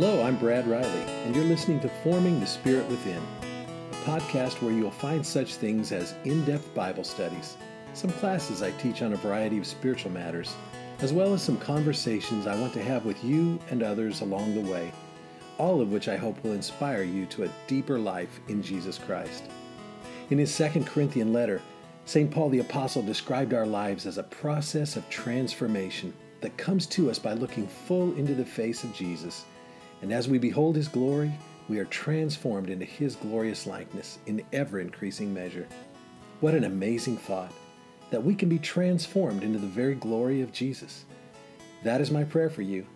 Hello, I'm Brad Riley, and you're listening to Forming the Spirit Within, a podcast where you'll find such things as in depth Bible studies, some classes I teach on a variety of spiritual matters, as well as some conversations I want to have with you and others along the way, all of which I hope will inspire you to a deeper life in Jesus Christ. In his second Corinthian letter, St. Paul the Apostle described our lives as a process of transformation that comes to us by looking full into the face of Jesus and as we behold his glory, we are transformed into his glorious likeness in ever increasing measure. What an amazing thought that we can be transformed into the very glory of Jesus. That is my prayer for you,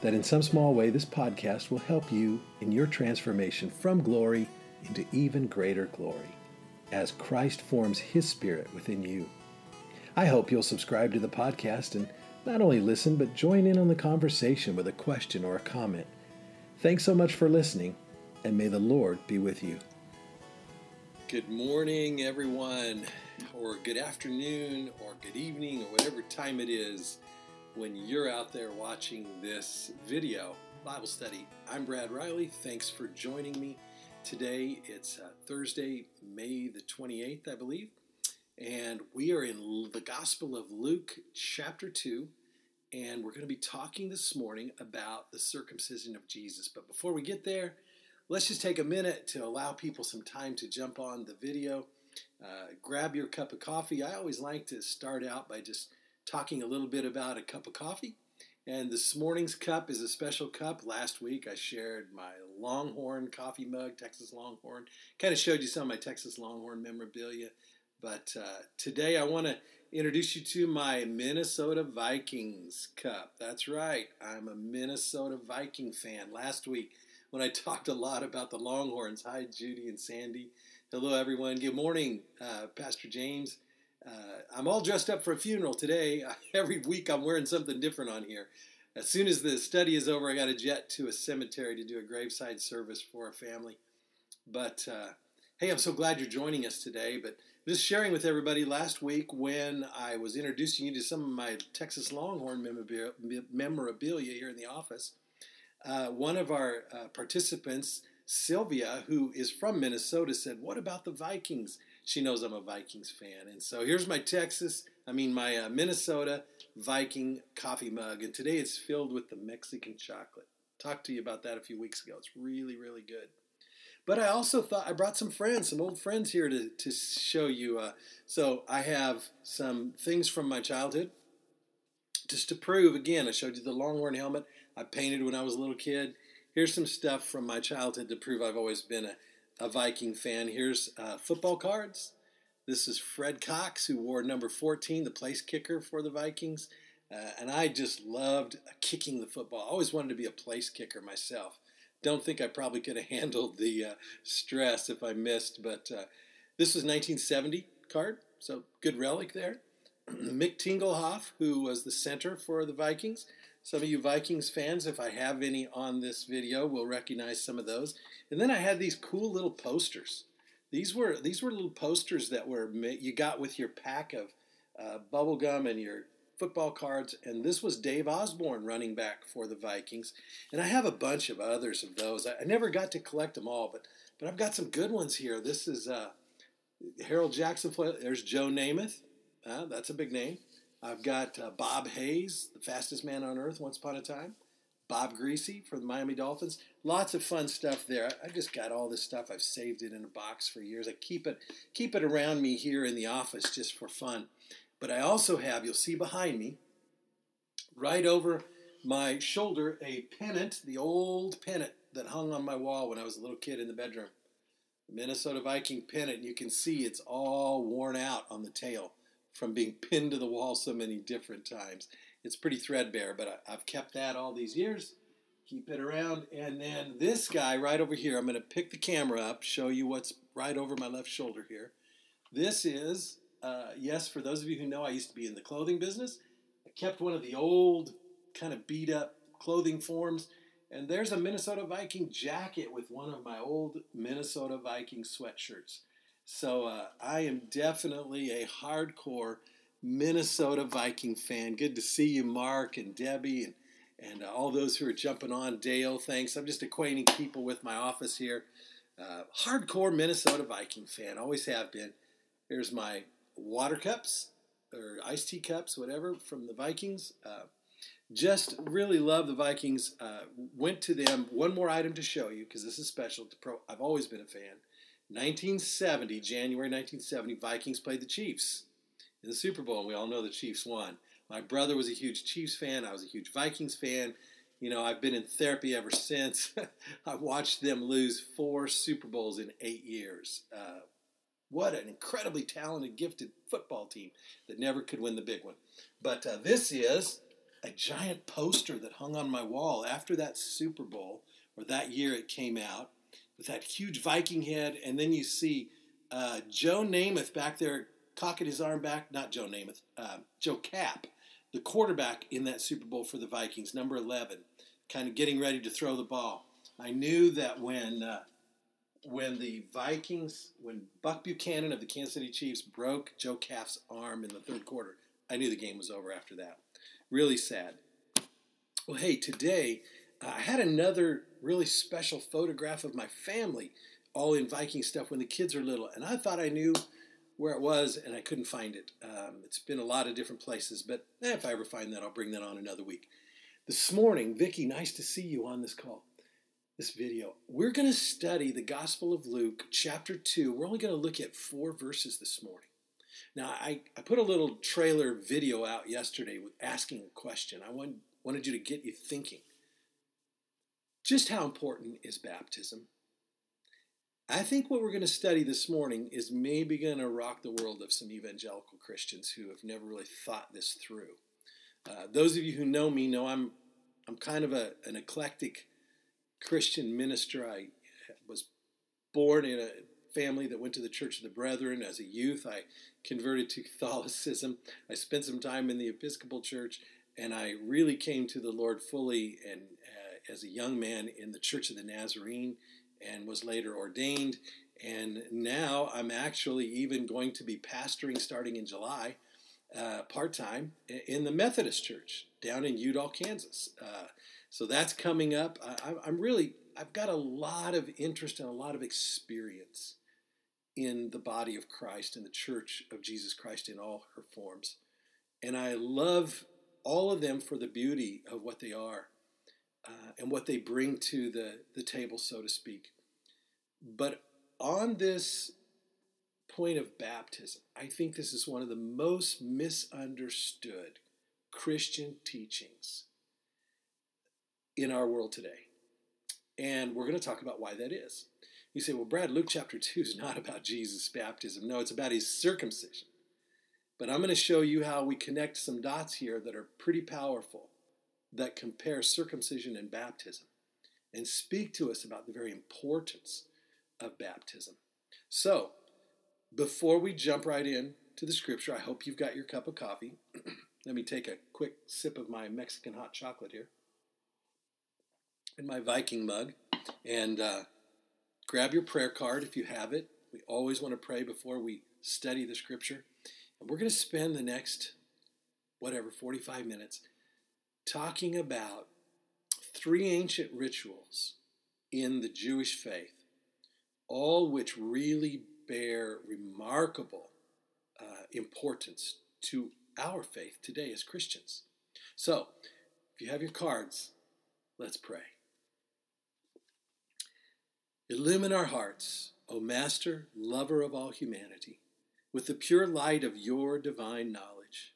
that in some small way this podcast will help you in your transformation from glory into even greater glory as Christ forms his spirit within you. I hope you'll subscribe to the podcast and not only listen, but join in on the conversation with a question or a comment. Thanks so much for listening, and may the Lord be with you. Good morning, everyone, or good afternoon, or good evening, or whatever time it is when you're out there watching this video Bible study. I'm Brad Riley. Thanks for joining me today. It's uh, Thursday, May the 28th, I believe, and we are in the Gospel of Luke, chapter 2 and we're going to be talking this morning about the circumcision of Jesus. But before we get there, let's just take a minute to allow people some time to jump on the video. Uh, grab your cup of coffee. I always like to start out by just talking a little bit about a cup of coffee. And this morning's cup is a special cup. Last week I shared my Longhorn coffee mug, Texas Longhorn. Kind of showed you some of my Texas Longhorn memorabilia. But uh, today I want to introduce you to my Minnesota Vikings cup. That's right, I'm a Minnesota Viking fan. Last week, when I talked a lot about the Longhorns, hi Judy and Sandy. Hello, everyone. Good morning, uh, Pastor James. Uh, I'm all dressed up for a funeral today. Every week, I'm wearing something different on here. As soon as the study is over, I got a jet to a cemetery to do a graveside service for a family. But uh, hey, I'm so glad you're joining us today. But just sharing with everybody last week when I was introducing you to some of my Texas Longhorn memorabilia here in the office. Uh, one of our uh, participants, Sylvia, who is from Minnesota, said, What about the Vikings? She knows I'm a Vikings fan. And so here's my Texas, I mean, my uh, Minnesota Viking coffee mug. And today it's filled with the Mexican chocolate. Talked to you about that a few weeks ago. It's really, really good. But I also thought I brought some friends, some old friends here to, to show you. Uh, so I have some things from my childhood just to prove again. I showed you the Longhorn helmet I painted when I was a little kid. Here's some stuff from my childhood to prove I've always been a, a Viking fan. Here's uh, football cards. This is Fred Cox, who wore number 14, the place kicker for the Vikings. Uh, and I just loved kicking the football. I always wanted to be a place kicker myself don't think I probably could have handled the uh, stress if I missed. But uh, this was 1970 card, so good relic there. Mick Tingelhoff, who was the center for the Vikings. Some of you Vikings fans, if I have any on this video, will recognize some of those. And then I had these cool little posters. These were these were little posters that were you got with your pack of uh, bubble gum and your football cards, and this was Dave Osborne running back for the Vikings. And I have a bunch of others of those. I, never got to collect them all, but but I've got some good ones here. This is uh, Harold Jackson. There's Joe Namath. Uh, that's a big name. I've got uh, Bob Hayes, the fastest man on earth once upon a time. Bob Griese for the Miami Dolphins. Lots of fun stuff there. I just got all this stuff. I've saved it in a box for years. I keep it keep it around me here in the office just for fun. But I also have, you'll see behind me, right over my shoulder, a pennant, the old pennant that hung on my wall when I was a little kid in the bedroom. The Minnesota Viking pennant, you can see it's all worn out on the tail from being pinned to the wall so many different times. It's pretty threadbare, but I, have kept that all these years. Keep it around. And then this guy right over here, I'm going to pick the camera up, show you what's right over my left shoulder here. This is uh, yes, for those of you who know, I used to be in the clothing business. I kept one of the old, kind of beat up clothing forms, and there's a Minnesota Viking jacket with one of my old Minnesota Viking sweatshirts. So uh, I am definitely a hardcore Minnesota Viking fan. Good to see you, Mark and Debbie, and and uh, all those who are jumping on. Dale, thanks. I'm just acquainting people with my office here. Uh, hardcore Minnesota Viking fan, always have been. Here's my water cups or iced tea cups, whatever, from the Vikings. Uh, just really love the Vikings. Uh, went to them. One more item to show you because this is special. Pro, I've always been a fan. 1970, January 1970, Vikings played the Chiefs in the Super Bowl, and we all know the Chiefs won. My brother was a huge Chiefs fan. I was a huge Vikings fan. You know, I've been in therapy ever since. I've watched them lose four Super Bowls in eight years. Uh, what an incredibly talented, gifted football team that never could win the big one. But uh, this is a giant poster that hung on my wall after that Super Bowl, or that year it came out, with that huge Viking head. And then you see uh, Joe Namath back there cocking his arm back. Not Joe Namath, uh, Joe Kapp, the quarterback in that Super Bowl for the Vikings, number 11, kind of getting ready to throw the ball. I knew that when. Uh, when the Vikings, when Buck Buchanan of the Kansas City Chiefs broke Joe Kapp's arm in the third quarter, I knew the game was over after that. Really sad. Well, hey, today uh, I had another really special photograph of my family, all in Viking stuff when the kids are little, and I thought I knew where it was, and I couldn't find it. Um, it's been a lot of different places, but eh, if I ever find that, I'll bring that on another week. This morning, Vicki, nice to see you on this call, this video. We're going to study the Gospel of Luke, chapter 2. We're only going to look at four verses this morning. Now, I, I put a little trailer video out yesterday with asking a question. I want, wanted you to get you thinking. Just how important is baptism? I think what we're going to study this morning is maybe going to rock the world of some evangelical Christians who have never really thought this through. Uh, those of you who know me know I'm I'm kind of a, an eclectic Christian minister. I was born in a family that went to the Church of the Brethren. As a youth, I converted to Catholicism. I spent some time in the Episcopal Church, and I really came to the Lord fully and uh, as a young man in the Church of the Nazarene and was later ordained. And now I'm actually even going to be pastoring starting in July, uh, part time, in the Methodist Church down in Udall, Kansas. Uh, so that's coming up. I, I'm really, I've got a lot of interest and a lot of experience in the body of Christ and the church of Jesus Christ in all her forms. And I love all of them for the beauty of what they are uh, and what they bring to the, the table, so to speak. But on this point of baptism, I think this is one of the most misunderstood Christian teachings in our world today. And we're going to talk about why that is. You say, well, Brad, Luke chapter 2 is not about Jesus' baptism. No, it's about his circumcision. But I'm going to show you how we connect some dots here that are pretty powerful that compare circumcision and baptism and speak to us about the very importance of baptism. So, before we jump right in to the scripture, I hope you've got your cup of coffee. Let me take a quick sip of my Mexican hot chocolate here in my Viking mug. And uh, grab your prayer card if you have it. We always want to pray before we study the scripture. And we're going to spend the next, whatever, 45 minutes talking about three ancient rituals in the Jewish faith, all which really bear remarkable uh, importance to our faith today as Christians. So, if you have your cards, let's pray. Illumine our hearts, O Master, lover of all humanity, with the pure light of your divine knowledge.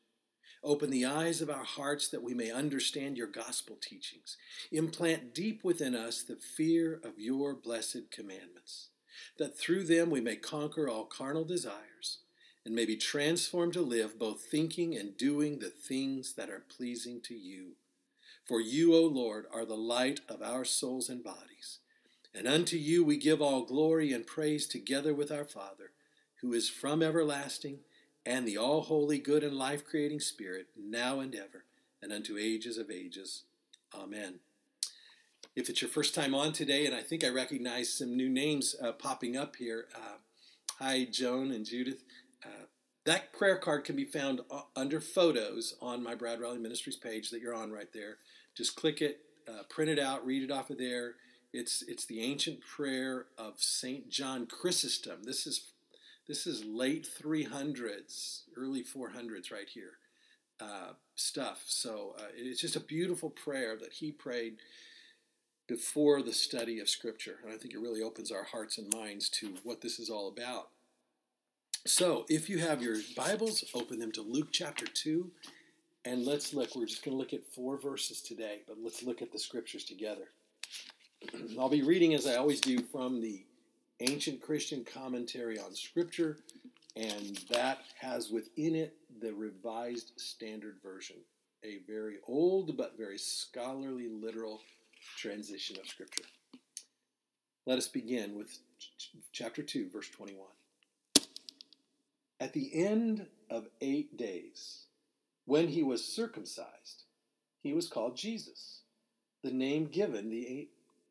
Open the eyes of our hearts that we may understand your gospel teachings. Implant deep within us the fear of your blessed commandments, that through them we may conquer all carnal desires and may be transformed to live both thinking and doing the things that are pleasing to you. For you, O Lord, are the light of our souls and bodies. And unto you we give all glory and praise together with our Father, who is from everlasting, and the all holy, good, and life creating Spirit, now and ever, and unto ages of ages. Amen. If it's your first time on today, and I think I recognize some new names uh, popping up here, uh, hi, Joan and Judith. Uh, That prayer card can be found under photos on my Brad Riley Ministries page that you're on right there. Just click it, uh, print it out, read it off of there. It's it's the ancient prayer of Saint John Chrysostom. This is this is late 300s, early 400s right here uh, stuff. So uh, it's just a beautiful prayer that he prayed before the study of Scripture, and I think it really opens our hearts and minds to what this is all about. So, if you have your Bibles, open them to Luke chapter 2, and let's look. We're just going to look at four verses today, but let's look at the Scriptures together. I'll be reading, as I always do, from the Ancient Christian Commentary on Scripture, and that has within it the Revised Standard Version, a very old but very scholarly, literal transition of Scripture. Let us begin with chapter 2, verse 21. At the end of eight days, when he was circumcised, he was called Jesus, the name given, the,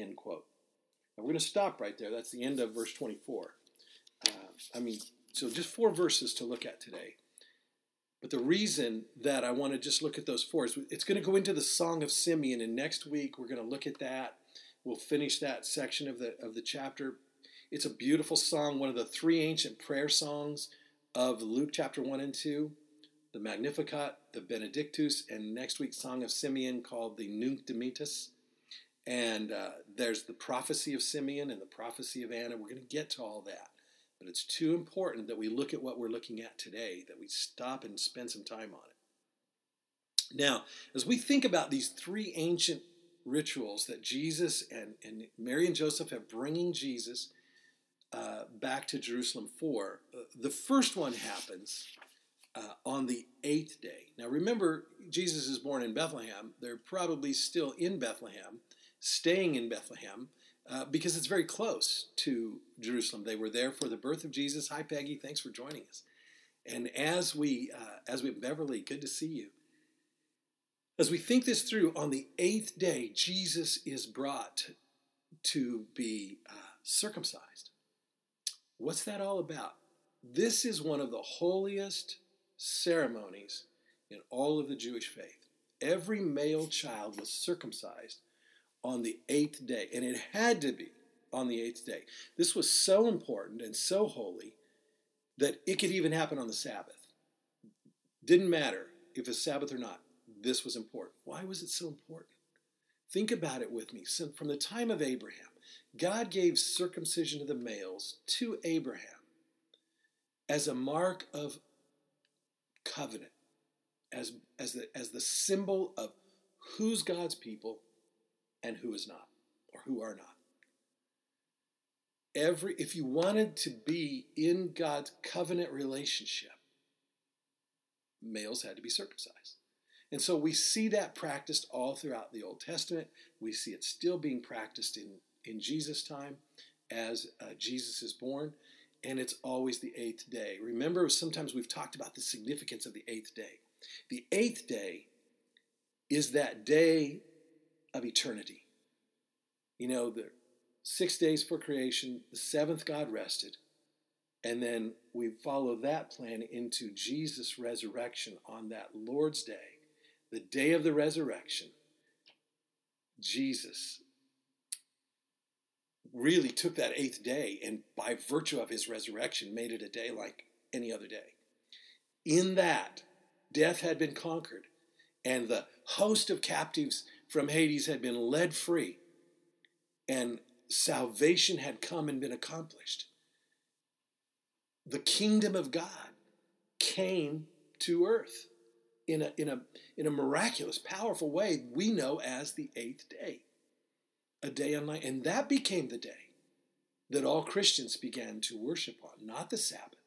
End quote. We're going to stop right there. That's the end of verse 24. Uh, I mean, so just four verses to look at today. But the reason that I want to just look at those four is it's going to go into the Song of Simeon, and next week we're going to look at that. We'll finish that section of the of the chapter it's a beautiful song, one of the three ancient prayer songs of Luke chapter 1 and 2 the Magnificat, the Benedictus, and next week's Song of Simeon called the Nunc Dimittis. And uh, there's the prophecy of Simeon and the prophecy of Anna. We're going to get to all that. But it's too important that we look at what we're looking at today, that we stop and spend some time on it. Now, as we think about these three ancient rituals that Jesus and, and Mary and Joseph have bringing Jesus uh, back to Jerusalem for. Uh, the first one happens uh, on the eighth day. Now remember, Jesus is born in Bethlehem. They're probably still in Bethlehem, staying in Bethlehem. Uh, because it's very close to Jerusalem. They were there for the birth of Jesus. Hi, Peggy. Thanks for joining us. And as we, uh, as we, Beverly, good to see you. As we think this through, on the eighth day, Jesus is brought to be uh, circumcised. What's that all about? This is one of the holiest ceremonies in all of the Jewish faith. Every male child was circumcised on the eighth day, and it had to be on the eighth day. This was so important and so holy that it could even happen on the Sabbath. Didn't matter if it's Sabbath or not, this was important. Why was it so important? Think about it with me. So from the time of Abraham, God gave circumcision to the males to Abraham as a mark of covenant, as, as, the, as the symbol of who's God's people and who is not, or who are not. Every, if you wanted to be in God's covenant relationship, males had to be circumcised. And so we see that practiced all throughout the Old Testament. We see it still being practiced in in Jesus' time as uh, Jesus is born, and it's always the eighth day. Remember, sometimes we've talked about the significance of the eighth day. The eighth day is that day of eternity. You know, the six days for creation, the seventh God rested, and then we follow that plan into Jesus' resurrection on that Lord's day, the day of the resurrection. Jesus really took that eighth day and by virtue of his resurrection made it a day like any other day. In that, death had been conquered and the host of captives from Hades had been led free and salvation had come and been accomplished. The kingdom of God came to earth in a, in a, in a miraculous, powerful way we know as the eighth day a day night. And that became the day that all Christians began to worship on, not the Sabbath,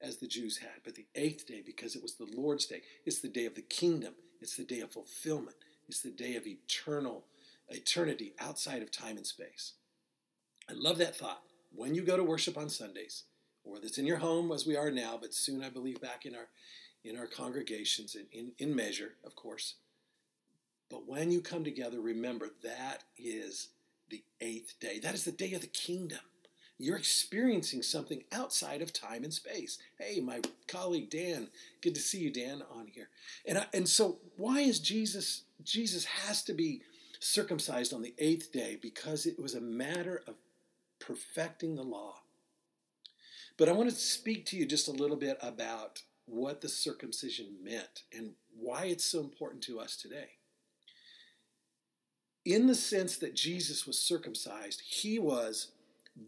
as the Jews had, but the eighth day because it was the Lord's day. It's the day of the kingdom. It's the day of fulfillment. It's the day of eternal eternity outside of time and space. I love that thought. When you go to worship on Sundays, or that's in your home as we are now, but soon I believe back in our in our congregations in, in, in measure, of course. But when you come together, remember that is the eighth day. That is the day of the kingdom. You're experiencing something outside of time and space. Hey, my colleague Dan, good to see you, Dan, on here. And I, and so, why is Jesus? Jesus has to be circumcised on the eighth day because it was a matter of perfecting the law. But I want to speak to you just a little bit about what the circumcision meant and why it's so important to us today. In the sense that Jesus was circumcised, he was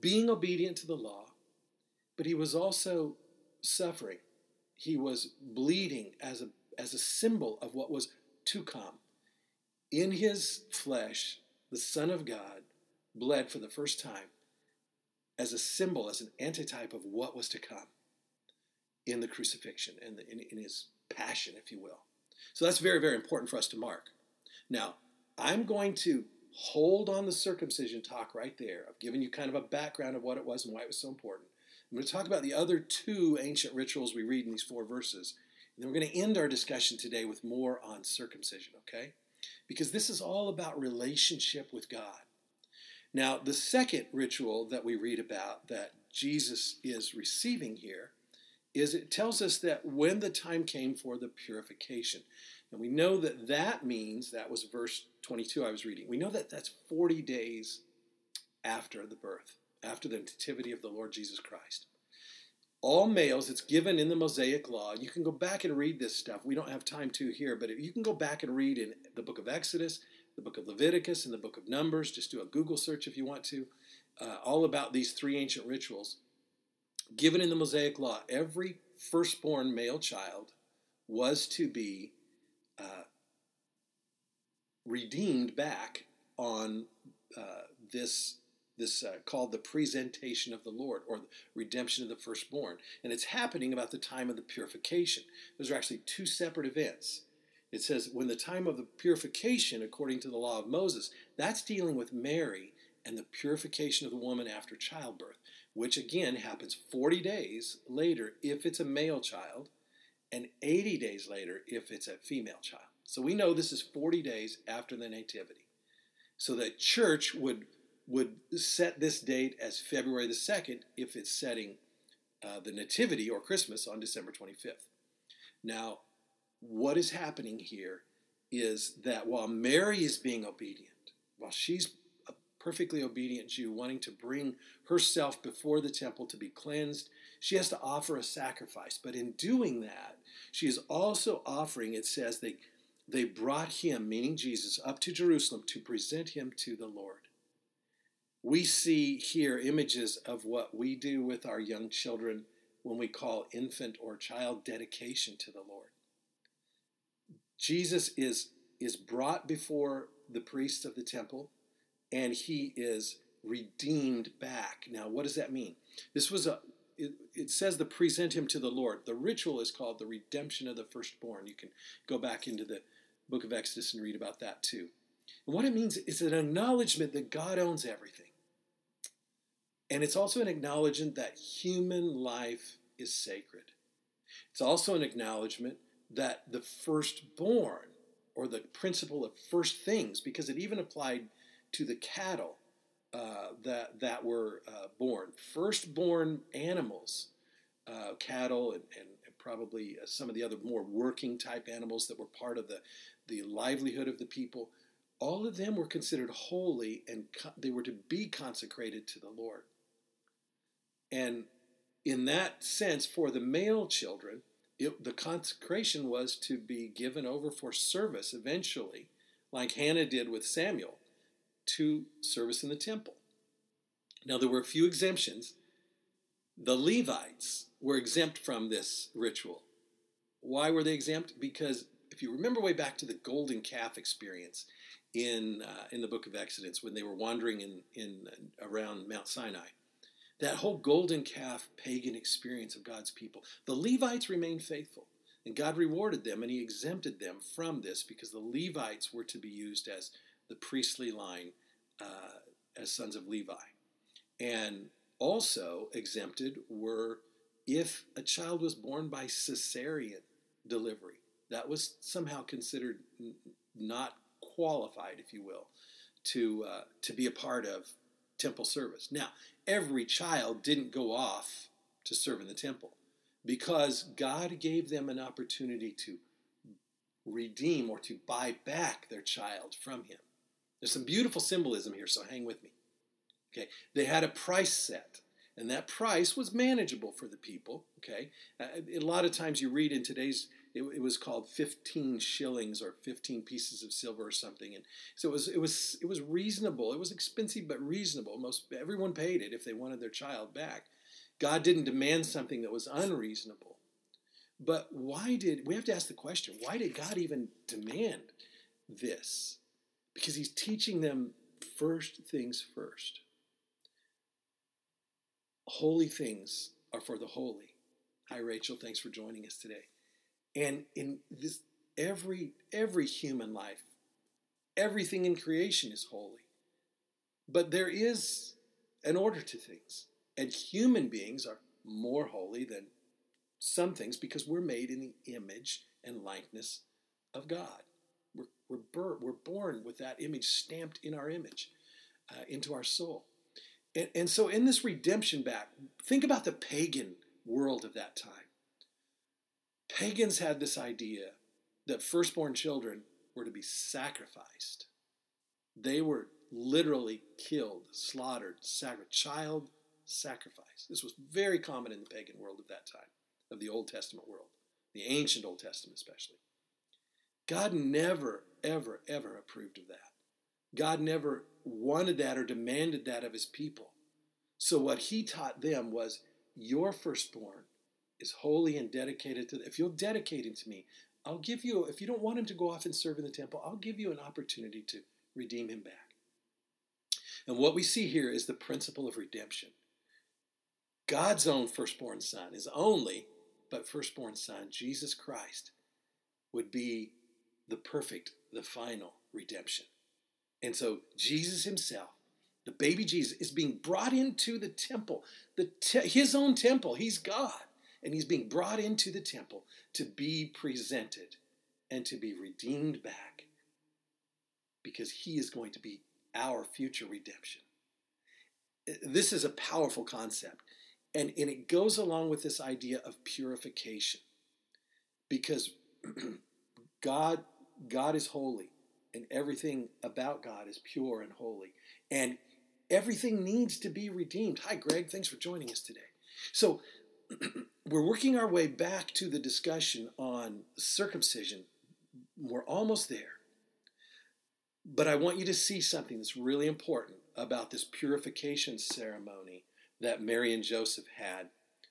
being obedient to the law, but he was also suffering. He was bleeding as a, as a symbol of what was to come. In his flesh, the Son of God bled for the first time as a symbol, as an antitype of what was to come in the crucifixion and in, in his passion, if you will. So that's very, very important for us to mark. Now, I'm going to hold on the circumcision talk right there. I've given you kind of a background of what it was and why it was so important. I'm going to talk about the other two ancient rituals we read in these four verses. And then we're going to end our discussion today with more on circumcision, okay? Because this is all about relationship with God. Now, the second ritual that we read about that Jesus is receiving here is it tells us that when the time came for the purification. And we know that that means, that was verse 22 I was reading, we know that that's 40 days after the birth, after the nativity of the Lord Jesus Christ. All males, it's given in the Mosaic Law. You can go back and read this stuff. We don't have time to here, but you can go back and read in the book of Exodus, the book of Leviticus, and the book of Numbers. Just do a Google search if you want to, uh, all about these three ancient rituals given in the Mosaic Law, every firstborn male child was to be uh, redeemed back on uh, this this uh, called the presentation of the Lord or the redemption of the firstborn, and it's happening about the time of the purification. Those are actually two separate events. It says when the time of the purification, according to the law of Moses, that's dealing with Mary and the purification of the woman after childbirth which again happens 40 days later if it's a male child, and 80 days later if it's a female child. So we know this is 40 days after the nativity. So the church would would set this date as February the 2nd if it's setting uh, the nativity or Christmas on December 25th. Now, what is happening here is that while Mary is being obedient, while she's a perfectly obedient Jew wanting to bring herself before the temple to be cleansed, she has to offer a sacrifice. But in doing that, she is also offering, it says, they, they brought him, meaning Jesus, up to Jerusalem to present him to the Lord. We see here images of what we do with our young children when we call infant or child dedication to the Lord. Jesus is, is brought before the priests of the temple and he is redeemed back. Now, what does that mean? This was a it, it, says to present him to the Lord. The ritual is called the redemption of the firstborn. You can go back into the book of Exodus and read about that too. And what it means is an acknowledgement that God owns everything. And it's also an acknowledgement that human life is sacred. It's also an acknowledgement that the firstborn, or the principle of first things, because it even applied to the cattle uh, that that were uh, born, firstborn animals, uh, cattle, and, and, and probably uh, some of the other more working type animals that were part of the the livelihood of the people. All of them were considered holy, and co- they were to be consecrated to the Lord. And in that sense, for the male children, it, the consecration was to be given over for service eventually, like Hannah did with Samuel to service in the temple. Now, there were a few exemptions. The Levites were exempt from this ritual. Why were they exempt? Because if you remember way back to the golden calf experience in, uh, in the book of Exodus when they were wandering in, in around Mount Sinai, That whole golden calf pagan experience of God's people. The Levites remained faithful, and God rewarded them, and He exempted them from this because the Levites were to be used as the priestly line uh, as sons of Levi. And also exempted were if a child was born by cesarean delivery. That was somehow considered not qualified, if you will, to uh, to be a part of temple service. Now, every child didn't go off to serve in the temple because God gave them an opportunity to redeem or to buy back their child from Him. There's some beautiful symbolism here, so hang with me. Okay, they had a price set, and that price was manageable for the people. Okay, uh, a lot of times you read in today's it, it, was called 15 shillings or 15 pieces of silver or something. And so it was it was it was reasonable. It was expensive but reasonable. Most everyone paid it if they wanted their child back. God didn't demand something that was unreasonable. But why did we have to ask the question why did god even demand this? Because he's teaching them first things first. Holy things are for the holy. Hi rachel. Thanks for joining us today and in this every every human life, everything in creation is holy. But there is an order to things. And human beings are more holy than some things because we're made in the image and likeness of God. We're, we're, bur- we're born with that image stamped in our image, uh, into our soul. And, and so, in this redemption back, think about the pagan world of that time. Pagans had this idea that firstborn children were to be sacrificed. They were literally killed, slaughtered, sacri- child sacrifice. This was very common in the pagan world of that time, of the Old Testament world, the ancient Old Testament especially. God never, ever, ever approved of that. God never wanted that or demanded that of his people. So what he taught them was your firstborn is holy and dedicated to, if you'll dedicate him to me, I'll give you, if you don't want him to go off and serve in the temple, I'll give you an opportunity to redeem him back. And what we see here is the principle of redemption. God's own firstborn son, his only but firstborn son, Jesus Christ, would be the perfect, the final redemption. And so Jesus himself, the baby Jesus, is being brought into the temple, the te- his own temple. He's God and he's being brought into the temple to be presented and to be redeemed back because he is going to be our future redemption. This is a powerful concept, and, and it goes along with this idea of purification because God, God is holy, and everything about God is pure and holy, and everything needs to be redeemed. Hi, Greg. Thanks for joining us today. So, we're working our way back to the discussion on circumcision. We're almost there. But I want you to see something that's really important about this purification ceremony that Mary and Joseph had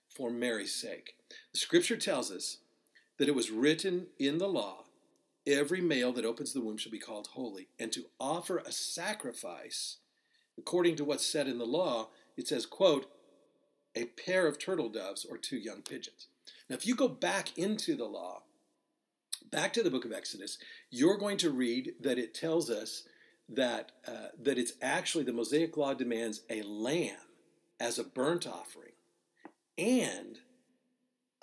for Mary's sake. The scripture tells us that it was written in the law every male that opens the womb shall be called holy, and to offer a sacrifice, according to what's said in the law, it says, quote, a pair of turtle doves or two young pigeons. Now, if you go back into the law, back to the book of Exodus, you're going to read that it tells us that, uh, that it's actually the Mosaic law demands a lamb as a burnt offering and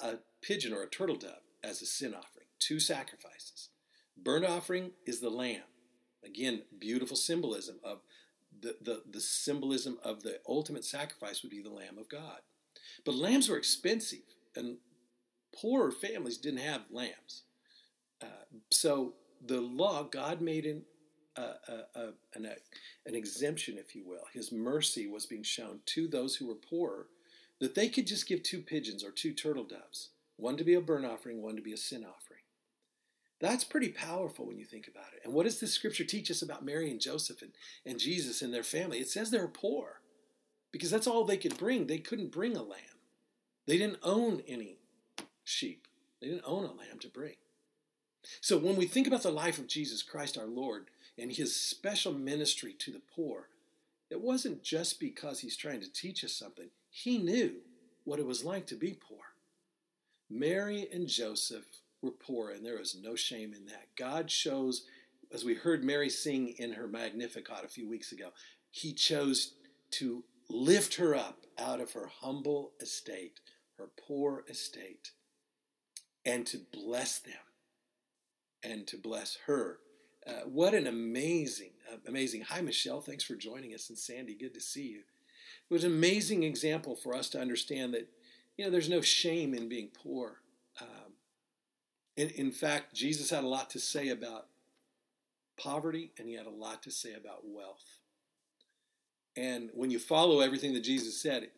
a pigeon or a turtle dove as a sin offering, two sacrifices. Burnt offering is the lamb. Again, beautiful symbolism of the, the, the symbolism of the ultimate sacrifice would be the Lamb of God. But lambs were expensive, and poorer families didn't have lambs. Uh, so the law, God made an, uh, uh, an, an exemption, if you will. His mercy was being shown to those who were poorer that they could just give two pigeons or two turtle doves, one to be a burnt offering, one to be a sin offering. That's pretty powerful when you think about it. And what does this scripture teach us about Mary and Joseph and, and Jesus and their family? It says they're poor because that's all they could bring. They couldn't bring a lamb, they didn't own any sheep, they didn't own a lamb to bring. So when we think about the life of Jesus Christ our Lord and his special ministry to the poor, it wasn't just because he's trying to teach us something, He knew what it was like to be poor. Mary and Joseph were poor, and there is no shame in that. God chose, as we heard Mary sing in her Magnificat a few weeks ago, He chose to lift her up out of her humble estate, her poor estate, and to bless them and to bless her. Uh, what an amazing, uh, amazing. Hi, Michelle. Thanks for joining us. And Sandy, good to see you. It was an amazing example for us to understand that, you know, there's no shame in being poor. Um, in, fact, Jesus had a lot to say about poverty, and he had a lot to say about wealth. And when you follow everything that Jesus said,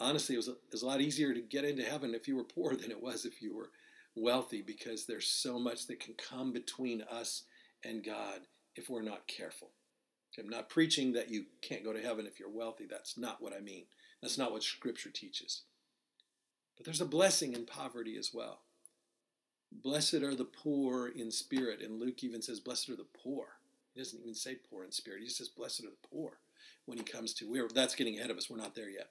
honestly, it was, a, it was a lot easier to get into heaven if you were poor than it was if you were wealthy because there's so much that can come between us and God if we're not careful. I'm not preaching that you can't go to heaven if you're wealthy. That's not what I mean. That's not what Scripture teaches. But there's a blessing in poverty as well. Blessed are the poor in spirit. And Luke even says, Blessed are the poor. He doesn't even say poor in spirit. He just says, Blessed are the poor when he comes to. We're, that's getting ahead of us. We're not there yet.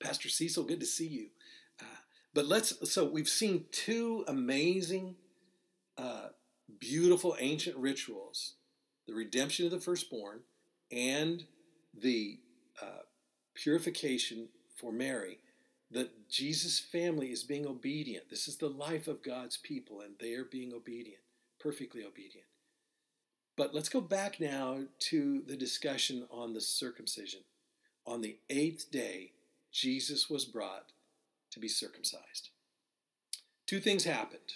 Pastor Cecil, good to see you. Uh, but let's, so we've seen two amazing, uh, beautiful ancient rituals the redemption of the firstborn and the uh, purification for Mary. That Jesus' family is being obedient. This is the life of God's people, and they are being obedient, perfectly obedient. But let's go back now to the discussion on the circumcision. On the eighth day, Jesus was brought to be circumcised. Two things happened.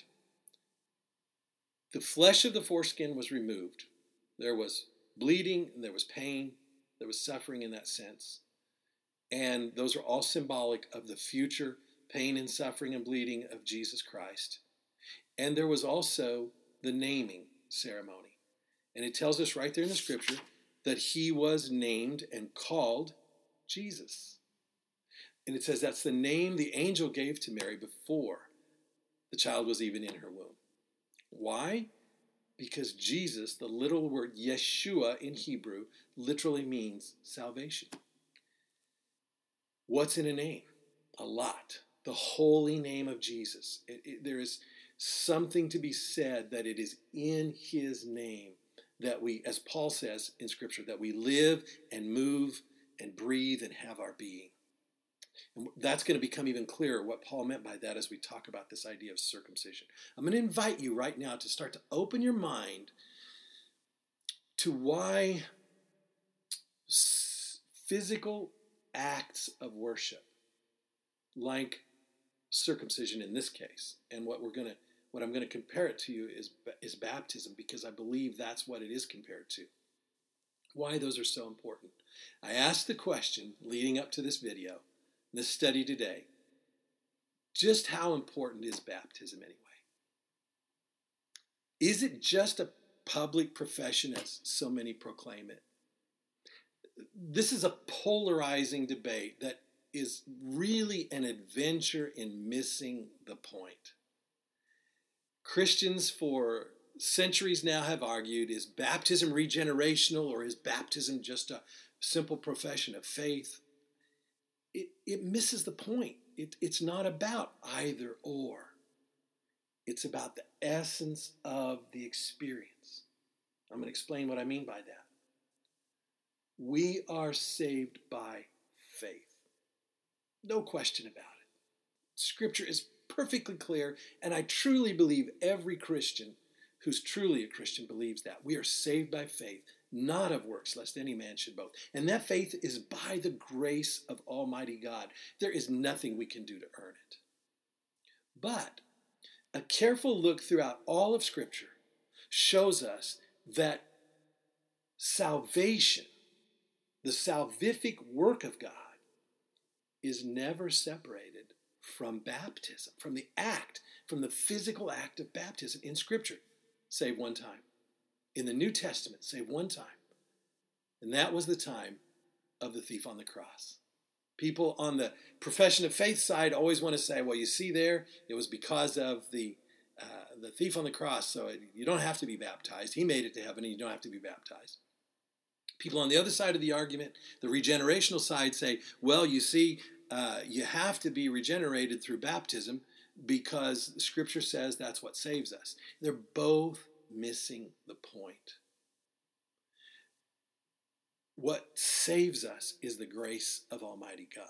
The flesh of the foreskin was removed. There was bleeding and there was pain. There was suffering in that sense. And those are all symbolic of the future pain and suffering and bleeding of Jesus Christ. And there was also the naming ceremony. And it tells us right there in the scripture that he was named and called Jesus. And it says that's the name the angel gave to Mary before the child was even in her womb. Why? Because Jesus, the little word Yeshua in Hebrew, literally means salvation. What's in a name? A lot. The holy name of Jesus. It, it, there is something to be said that it is in his name that we, as Paul says in Scripture, that we live and move and breathe and have our being. And that's going to become even clearer what Paul meant by that as we talk about this idea of circumcision. I'm going to invite you right now to start to open your mind to why physical acts of worship, like circumcision in this case, and what we're to what I'm to compare it to you is is baptism because I believe that's what it is compared to. Why those are so important. I asked the question leading up to this video this study today just how important is baptism anyway? Is it just a public profession as so many proclaim it? This is a polarizing debate that is really an adventure in missing the point. Christians for centuries now have argued is baptism regenerational or is baptism just a simple profession of faith? it, it misses the point. It, it's not about either or, it's about the essence of the experience. I'm going to explain what I mean by that. We are saved by faith. No question about it. Scripture is perfectly clear, and I truly believe every Christian who's truly a Christian believes that. We are saved by faith not of works, lest any man should boast. And that faith is by the grace of Almighty God. There is nothing we can do to earn it. But a careful look throughout all of Scripture shows us that salvation, the salvific work of God, is never separated from baptism, from the act, from the physical act of baptism in Scripture, save one time in the New Testament, save one time. And that was the time of the thief on the cross. People on the profession of faith side always want to say, well, you see there, it was because of the, uh, the thief on the cross, so you don't have to be baptized. He made it to heaven, and you don't have to be baptized. People on the other side of the argument, the regenerational side, say, well, you see, uh, you have to be regenerated through baptism because Scripture says that's what saves us. They're both missing the point. What saves us is the grace of Almighty God.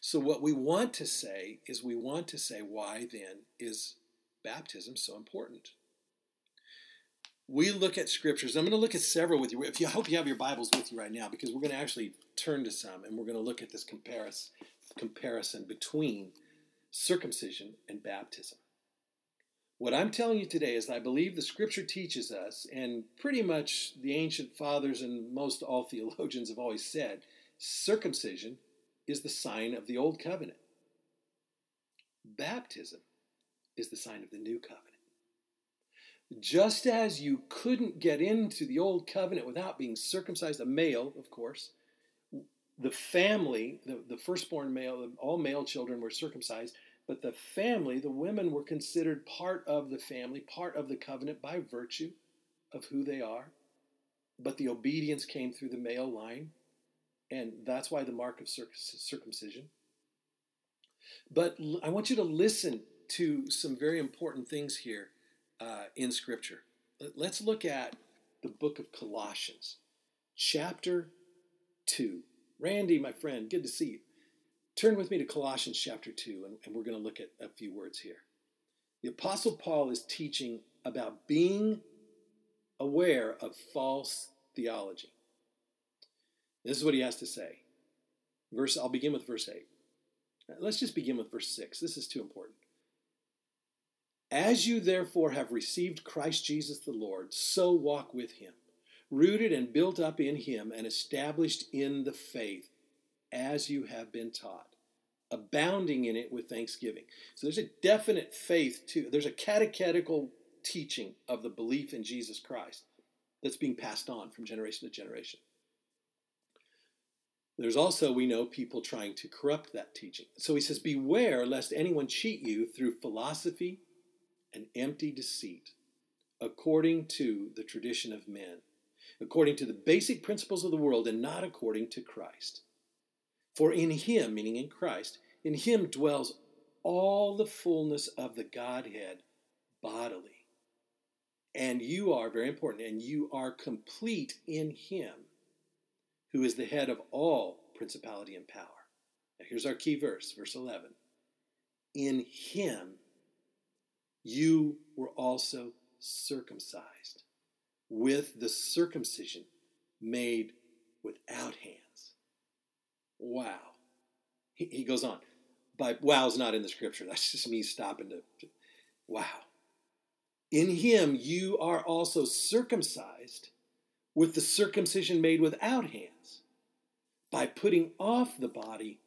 So, what we want to say is we want to say, why then is baptism so important? We look at scriptures. I'm going to look at several with you. If you I hope you have your Bibles with you right now, because we're going to actually turn to some and we're going to look at this comparison comparison between circumcision and baptism. What I'm telling you today is I believe the scripture teaches us, and pretty much the ancient fathers and most all theologians have always said, circumcision is the sign of the old covenant. Baptism is the sign of the new covenant. Just as you couldn't get into the old covenant without being circumcised, a male, of course, the family, the, the firstborn male, all male children were circumcised but the family, the women were considered part of the family, part of the covenant by virtue of who they are. But the obedience came through the male line, and that's why the mark of circumcision. But I want you to listen to some very important things here uh, in Scripture. Let's look at the book of Colossians, chapter 2. Randy, my friend, good to see you. Turn with me to Colossians chapter 2, and, and we're going to look at a few words here. The Apostle Paul is teaching about being aware of false theology. This is what he has to say. Verse, I'll begin with verse 8. Let's just begin with verse 6. This is too important. As you therefore have received Christ Jesus the Lord, so walk with him, rooted and built up in him and established in the faith as you have been taught abounding in it with thanksgiving. So there's a definite faith too. There's a catechetical teaching of the belief in Jesus Christ that's being passed on from generation to generation. There's also, we know, people trying to corrupt that teaching. So he says, Beware lest anyone cheat you through philosophy and empty deceit, according to the tradition of men, according to the basic principles of the world, and not according to Christ. For in him, meaning in Christ, in him dwells all the fullness of the Godhead bodily. And you are, very important, and you are complete in him, who is the head of all principality and power. Now here's our key verse, verse 11. In him you were also circumcised with the circumcision made without hands. Wow. He, he goes on. By wow's not in the scripture. That's just me stopping to, to wow. In him you are also circumcised with the circumcision made without hands, by putting off the body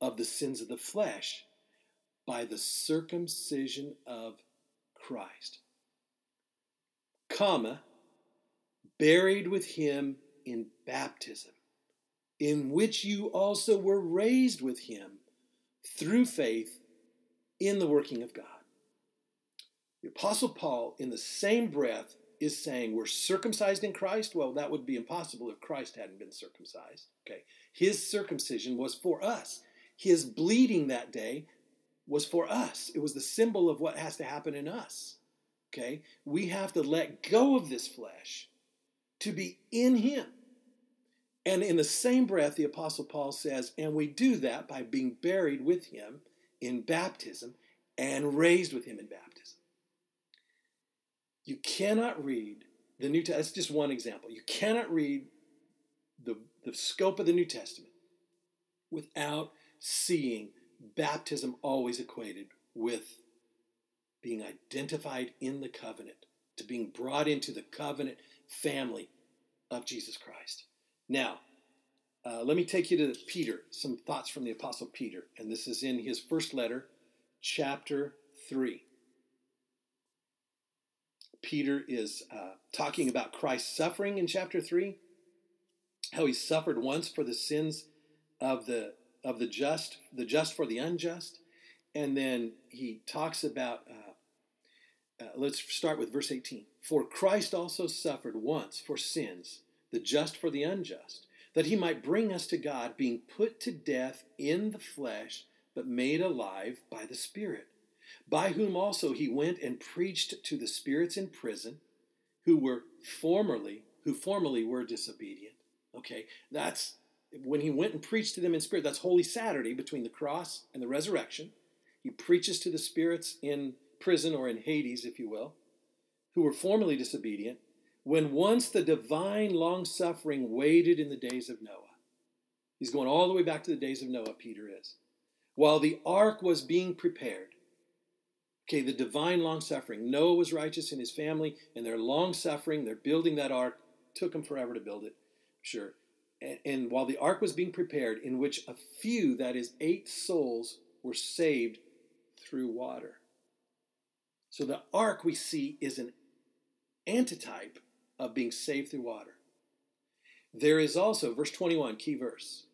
of the sins of the flesh by the circumcision of Christ. Comma, buried with him in baptism in which you also were raised with him through faith in the working of God. The Apostle Paul, in the same breath, is saying we're circumcised in Christ. Well, that would be impossible if Christ hadn't been circumcised. Okay. His circumcision was for us. His bleeding that day was for us. It was the symbol of what has to happen in us. Okay. We have to let go of this flesh to be in Him. And in the same breath, the Apostle Paul says, and we do that by being buried with him in baptism and raised with him in baptism. You cannot read the New Testament, that's just one example. You cannot read the, the scope of the New Testament without seeing baptism always equated with being identified in the covenant, to being brought into the covenant family of Jesus Christ. Now, uh, let me take you to Peter, some thoughts from the Apostle Peter. And this is in his first letter, chapter 3. Peter is uh, talking about Christ's suffering in chapter 3, how he suffered once for the sins of the, of the just, the just for the unjust. And then he talks about, uh, uh let's start with verse 18. For Christ also suffered once for sins the just for the unjust, that he might bring us to God, being put to death in the flesh, but made alive by the Spirit, by whom also he went and preached to the spirits in prison, who were formerly, who formerly were disobedient. Okay, that's when he went and preached to them in spirit. That's Holy Saturday between the cross and the resurrection. He preaches to the spirits in prison or in Hades, if you will, who were formerly disobedient, when once the divine long suffering waited in the days of Noah. He's going all the way back to the days of Noah, Peter is. While the ark was being prepared. Okay, the divine long suffering. Noah was righteous in his family, and their long suffering, they're building that ark. Took them forever to build it, sure. And, while the ark was being prepared, in which a few, that is, eight souls, were saved through water. So the ark we see is an antitype of being saved through water. There is also, verse 21, key verse,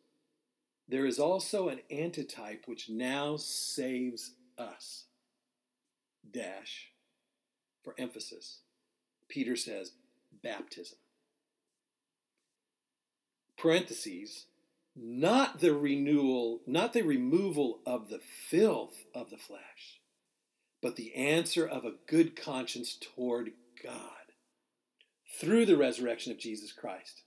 there is also an antitype which now saves us. Dash, for emphasis. Peter says, baptism. Parentheses, not the renewal, not the removal of the filth of the flesh, but the answer of a good conscience toward God through the resurrection of Jesus Christ.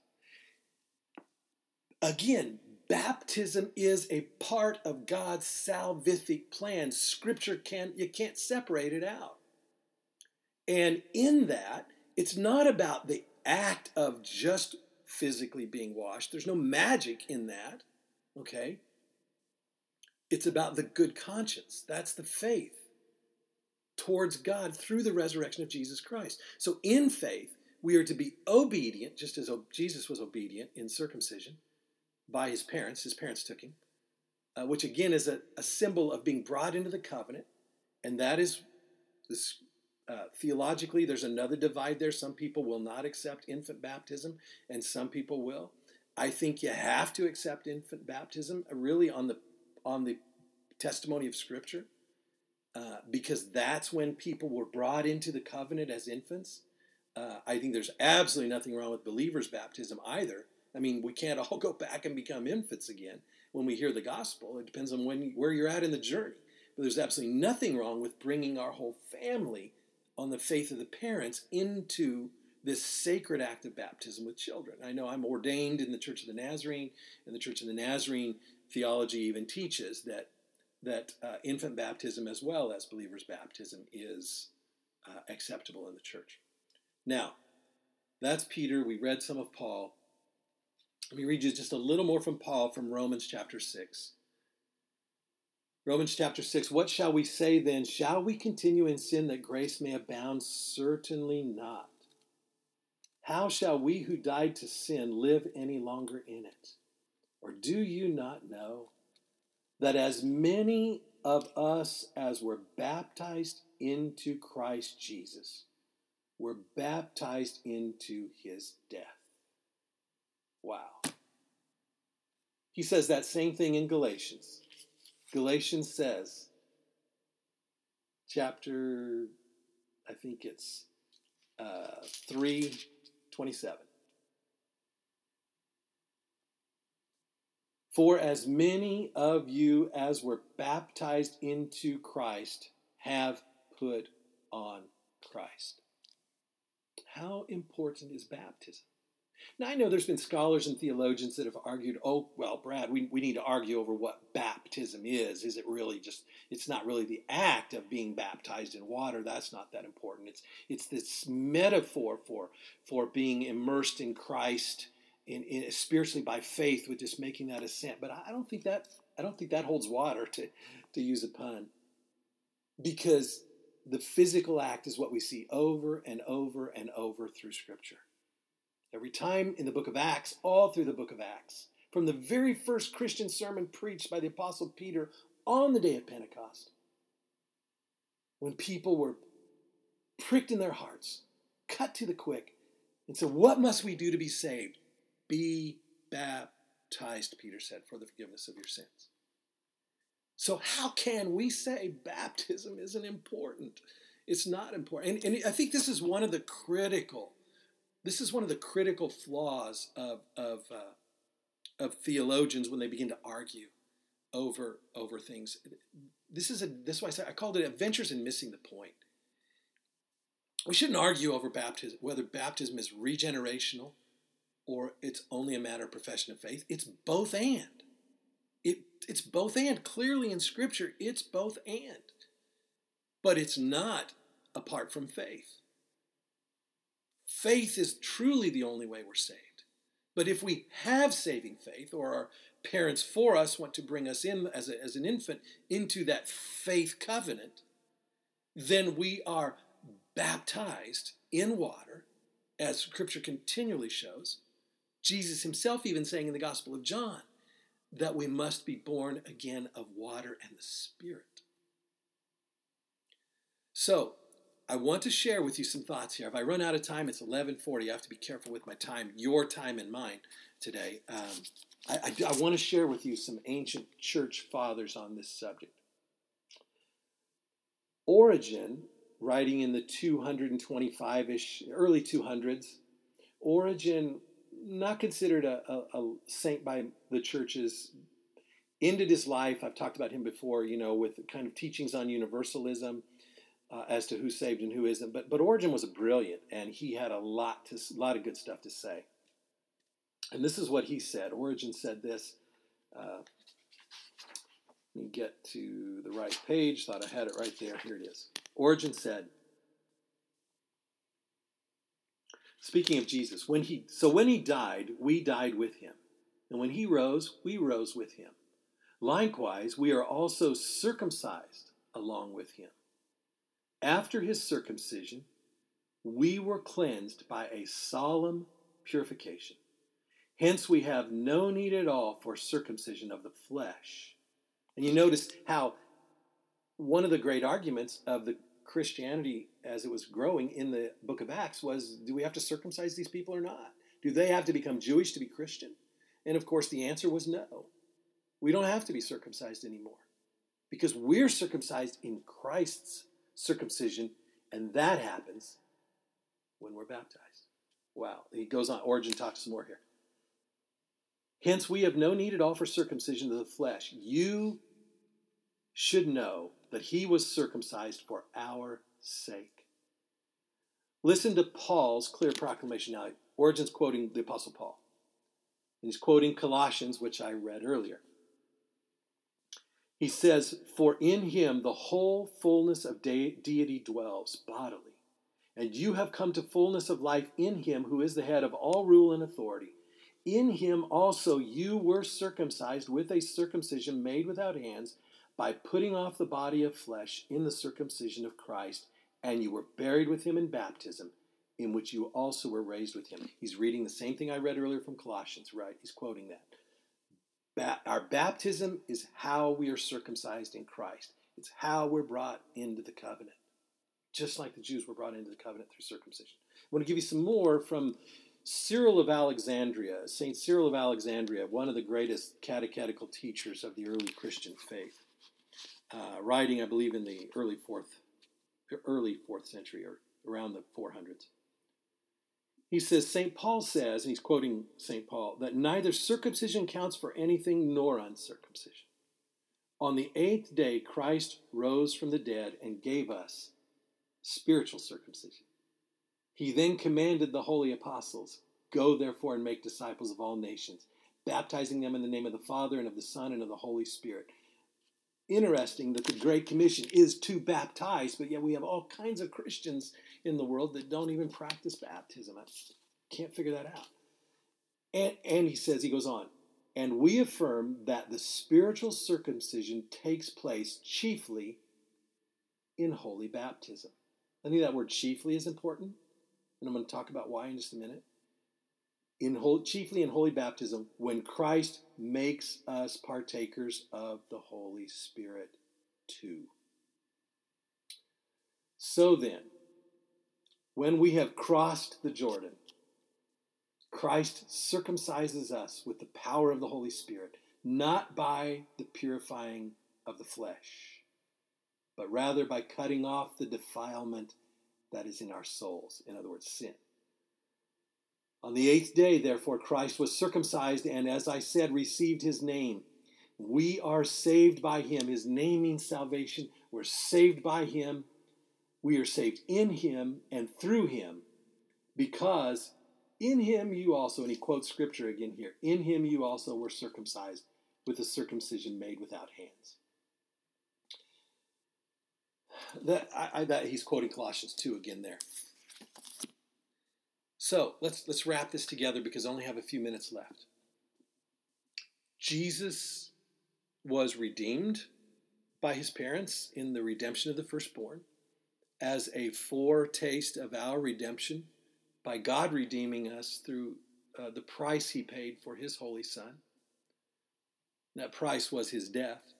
Again, baptism is a part of God's salvific plan. Scripture can you can't separate it out. And in that, it's not about the act of just physically being washed. There's no magic in that. Okay? It's about the good conscience. That's the faith towards God through the resurrection of Jesus Christ. So in faith, we are to be obedient, just as Jesus was obedient in circumcision by his parents. His parents took him, uh, which again is a, a, symbol of being brought into the covenant. And that is this. Uh, theologically, there's another divide there. Some people will not accept infant baptism, and some people will. I think you have to accept infant baptism, uh, really on the on the testimony of Scripture, uh, because that's when people were brought into the covenant as infants. Uh, I think there's absolutely nothing wrong with believers' baptism either. I mean, we can't all go back and become infants again when we hear the gospel. It depends on when where you're at in the journey. But there's absolutely nothing wrong with bringing our whole family on the faith of the parents into this sacred act of baptism with children. I know I'm ordained in the Church of the Nazarene, and the Church of the Nazarene theology even teaches that that uh, infant baptism as well as believers' baptism is uh, acceptable in the church. Now, that's Peter. We read some of Paul. Let me read you just a little more from Paul from Romans chapter 6. Romans chapter 6 What shall we say then? Shall we continue in sin that grace may abound? Certainly not. How shall we who died to sin live any longer in it? Or do you not know that as many of us as were baptized into Christ Jesus, were baptized into his death. Wow. He says that same thing in Galatians. Galatians says, chapter, I think it's uh, 327. For as many of you as were baptized into Christ have put on Christ. How important is baptism? Now, I know there's been scholars and theologians that have argued, oh, well, Brad, we, we need to argue over what baptism is. Is it really just, it's not really the act of being baptized in water. That's not that important. It's, it's this metaphor for, for being immersed in Christ in, in, spiritually by faith with just making that assent. But I don't think that, I don't think that holds water, to, to use a pun. Because the physical act is what we see over and over and over through Scripture. Every time in the book of Acts, all through the book of Acts, from the very first Christian sermon preached by the Apostle Peter on the day of Pentecost, when people were pricked in their hearts, cut to the quick, and said, What must we do to be saved? Be baptized, Peter said, for the forgiveness of your sins. So, how can we say baptism isn't important? It's not important. And, and I think this is one of the critical This is one of the critical flaws of, of, uh, of theologians when they begin to argue over, over things. This is a, this is why I, say, I called it adventures in missing the point. We shouldn't argue over baptism, whether baptism is regenerational or it's only a matter of profession of faith. It's both and. It, it's both and. Clearly in Scripture, it's both and. But it's not apart from faith. Faith is truly the only way we're saved. But if we have saving faith, or our parents for us want to bring us in as, a, as an infant into that faith covenant, then we are baptized in water, as Scripture continually shows. Jesus himself even saying in the Gospel of John that we must be born again of water and the Spirit. So, I want to share with you some thoughts here. If I run out of time, it's 11:40. I have to be careful with my time, your time and mine today. Um, I, I, I want to share with you some ancient church fathers on this subject. Origen, writing in the 225-ish, early 200s, Origen, not considered a, a, a saint by the churches, ended his life. I've talked about him before, you know, with kind of teachings on universalism uh, as to who's saved and who isn't. But but Origen was brilliant, and he had a lot to a lot of good stuff to say. And this is what he said. Origen said this. Uh, let me get to the right page. Thought I had it right there. Here it is. Origen said. Speaking of Jesus, when he so when he died, we died with him. And when he rose, we rose with him. Likewise, we are also circumcised along with him after his circumcision, we were cleansed by a solemn purification. Hence, we have no need at all for circumcision of the flesh. And you notice how one of the great arguments of the Christianity as it was growing in the book of Acts was do we have to circumcise these people or not? Do they have to become Jewish to be Christian? And of course, the answer was no. We don't have to be circumcised anymore because we're circumcised in Christ's circumcision, and that happens when we're baptized. Wow. He goes on, Origen talks some more here. Hence, we have no need at all for circumcision of the flesh. You should know that he was circumcised for our sake. Listen to Paul's clear proclamation now. Origen's quoting the Apostle Paul. He's quoting Colossians, which I read earlier. He says, For in him the whole fullness of de- deity dwells bodily. And you have come to fullness of life in him who is the head of all rule and authority. In him also you were circumcised with a circumcision made without hands by putting off the body of flesh in the circumcision of Christ, and you were buried with him in baptism, in which you also were raised with him. He's reading the same thing I read earlier from Colossians, right? He's quoting that. Our baptism is how we are circumcised in Christ. It's how we're brought into the covenant, just like the Jews were brought into the covenant through circumcision. I want to give you some more from Cyril of Alexandria, St. Cyril of Alexandria, one of the greatest catechetical teachers of the early Christian faith, uh, writing, I believe, in the early fourth, early fourth century or around the 400s. He says, St. Paul says, and he's quoting St. Paul, that neither circumcision counts for anything nor uncircumcision. On the eighth day, Christ rose from the dead and gave us spiritual circumcision. He then commanded the holy apostles, Go therefore and make disciples of all nations, baptizing them in the name of the Father and of the Son and of the Holy Spirit. Interesting that the Great Commission is to baptize, but yet we have all kinds of Christians in the world that don't even practice baptism. I can't figure that out. And, and he says, he goes on, and we affirm that the spiritual circumcision takes place chiefly in holy baptism. I think that word chiefly is important, and I'm going to talk about why in just a minute. In whole, chiefly in holy baptism, when Christ makes us partakers of the Holy Spirit too. So then, when we have crossed the Jordan, Christ circumcises us with the power of the Holy Spirit, not by the purifying of the flesh, but rather by cutting off the defilement that is in our souls, in other words, sin. On the eighth day, therefore, Christ was circumcised and, as I said, received his name. We are saved by him. His name means salvation. We're saved by him. We are saved in him and through him because in him you also, and he quotes scripture again here, in him you also were circumcised with a circumcision made without hands. That, I, I, that he's quoting Colossians 2 again there. So let's let's wrap this together because I only have a few minutes left. Jesus was redeemed by his parents in the redemption of the firstborn as a foretaste of our redemption by God redeeming us through uh, the price he paid for his holy son. That price was his death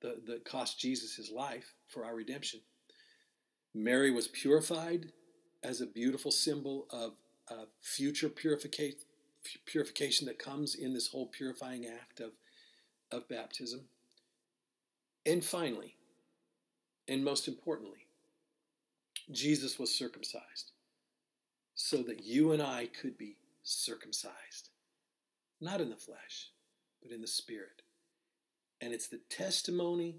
that, that cost Jesus his life for our redemption. Mary was purified as a beautiful symbol of uh, future purification, purification that comes in this whole purifying act of, of baptism. And finally, and most importantly, Jesus was circumcised so that you and I could be circumcised, not in the flesh, but in the spirit. And it's the testimony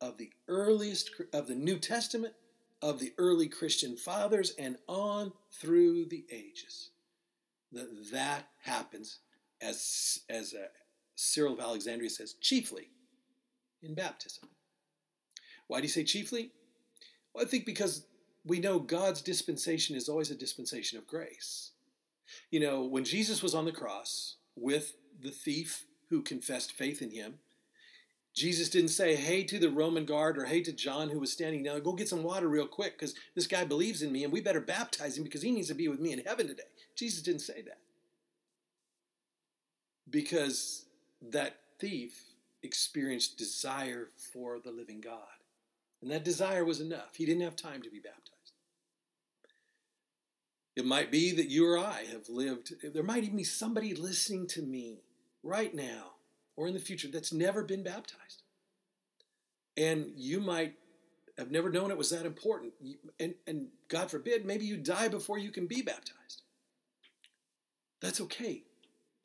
of the earliest of the New Testament of the early Christian fathers and on through the ages. That that happens as as uh, Cyril of Alexandria says chiefly in baptism. Why do you say chiefly? Well, I think because we know God's dispensation is always a dispensation of grace. You know, when Jesus was on the cross with the thief who confessed faith in him, Jesus didn't say, hey to the Roman guard or hey to John who was standing down, go get some water real quick because this guy believes in me and we better baptize him because he needs to be with me in heaven today. Jesus didn't say that. Because that thief experienced desire for the living God. And that desire was enough. He didn't have time to be baptized. It might be that you or I have lived, there might even be somebody listening to me right now or in the future that's never been baptized. And you might have never known it was that important. And, and God forbid, maybe you die before you can be baptized. That's okay,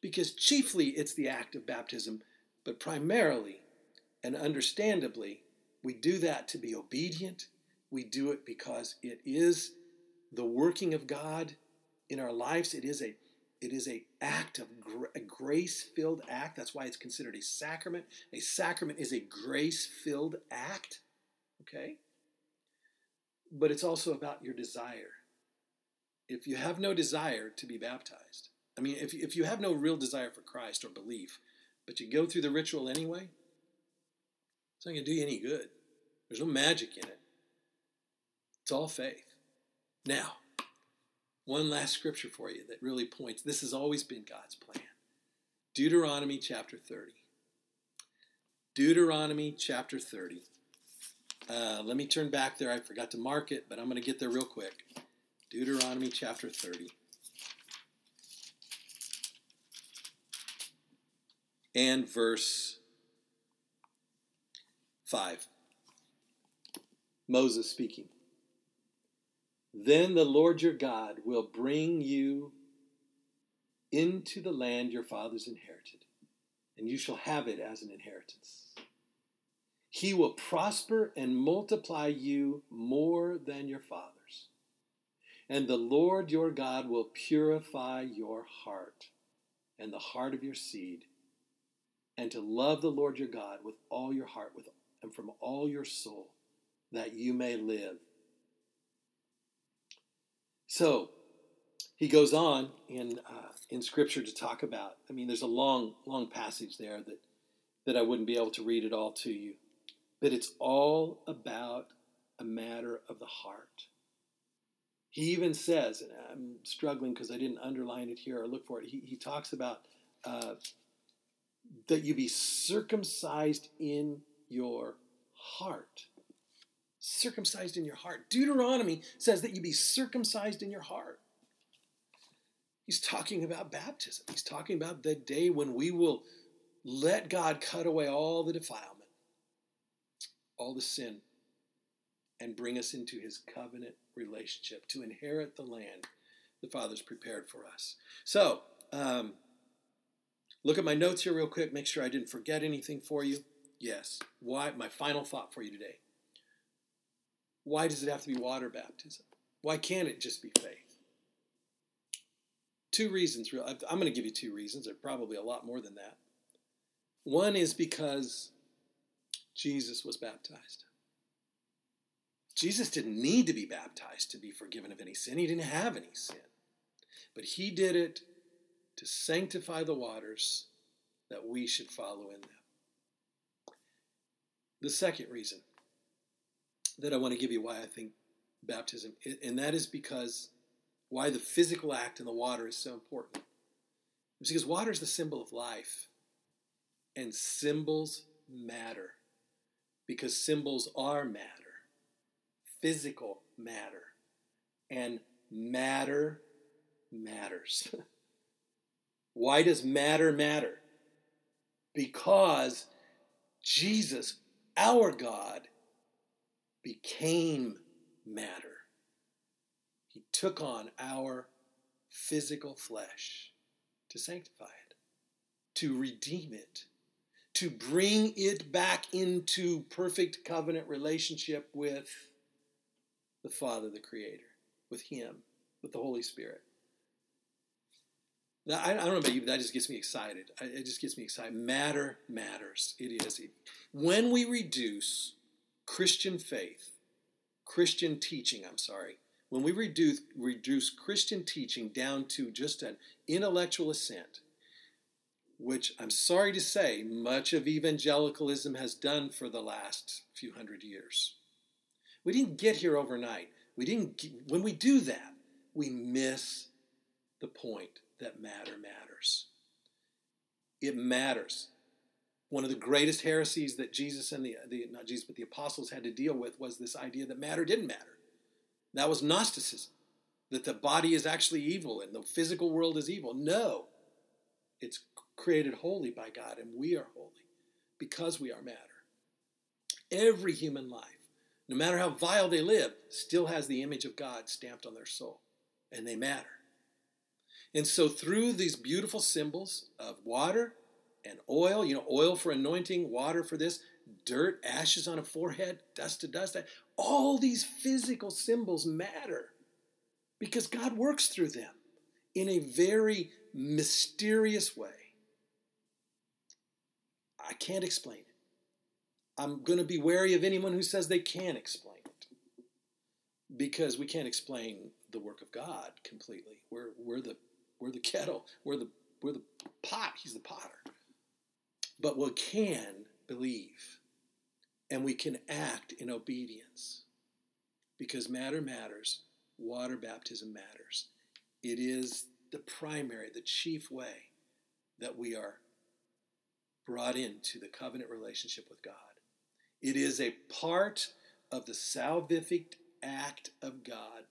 because chiefly it's the act of baptism, but primarily and understandably, we do that to be obedient. We do it because it is the working of God in our lives. It is a it is a act of a grace-filled act. That's why it's considered a sacrament. A sacrament is a grace-filled act. Okay? But it's also about your desire. If you have no desire to be baptized, I mean, if, if you have no real desire for Christ or belief, but you go through the ritual anyway, it's not going to do you any good. There's no magic in it. It's all faith. Now, one last scripture for you that really points this has always been God's plan. Deuteronomy chapter 30. Deuteronomy chapter 30. Uh, let me turn back there. I forgot to mark it, but I'm going to get there real quick. Deuteronomy chapter 30. And verse 5. Moses speaking. Then the Lord your God will bring you into the land your fathers inherited, and you shall have it as an inheritance. He will prosper and multiply you more than your fathers. And the Lord your God will purify your heart and the heart of your seed, and to love the Lord your God with all your heart with, and from all your soul, that you may live so he goes on in uh, in Scripture to talk about. I mean, there's a long, long passage there that that I wouldn't be able to read it all to you, but it's all about a matter of the heart. He even says, and I'm struggling because I didn't underline it here or look for it. He, he talks about uh, that you be circumcised in your heart circumcised in your heart. Deuteronomy says that you be circumcised in your heart. He's talking about baptism. He's talking about the day when we will let God cut away all the defilement, all the sin, and bring us into his covenant relationship to inherit the land the Father's prepared for us. So, um, look at my notes here real quick. Make sure I didn't forget anything for you. Yes. Why? My final thought for you today. Why does it have to be water baptism? Why can't it just be faith? Two reasons. Real. I'm going to give you two reasons. There are probably a lot more than that. One is because Jesus was baptized. Jesus didn't need to be baptized to be forgiven of any sin. He didn't have any sin. But he did it to sanctify the waters that we should follow in them. The second reason that I want to give you why I think baptism, and that is because why the physical act in the water is so important. It's because water is the symbol of life, and symbols matter because symbols are matter, physical matter, and matter matters. Why does matter matter? Because Jesus, our God, became matter. He took on our physical flesh to sanctify it, to redeem it, to bring it back into perfect covenant relationship with the Father, the Creator, with Him, with the Holy Spirit. Now, I, don't know about you, but that just gets me excited. It just gets me excited. Matter matters. It is. When we reduce Christian faith, Christian teaching, I'm sorry, when we reduce, reduce Christian teaching down to just an intellectual assent, which I'm sorry to say, much of evangelicalism has done for the last few hundred years. We didn't get here overnight. We didn't. When we do that, we miss the point that matter matters. It matters. One of the greatest heresies that Jesus and the, the not Jesus but the apostles had to deal with was this idea that matter didn't matter. That was Gnosticism, that the body is actually evil and the physical world is evil. No, it's created holy by God, and we are holy because we are matter. Every human life, no matter how vile they live, still has the image of God stamped on their soul, and they matter. And so, through these beautiful symbols of water and oil, you know, oil for anointing, water for this, dirt, ashes on a forehead, dust to dust, all these physical symbols matter because God works through them in a very mysterious way. I can't explain it. I'm going to be wary of anyone who says they can explain it because we can't explain the work of God completely. We're, we're the we're the kettle. We're the, we're the pot. He's the potter. But we can believe and we can act in obedience because matter matters. Water baptism matters. It is the primary, the chief way that we are brought into the covenant relationship with God. It is a part of the salvific act of God,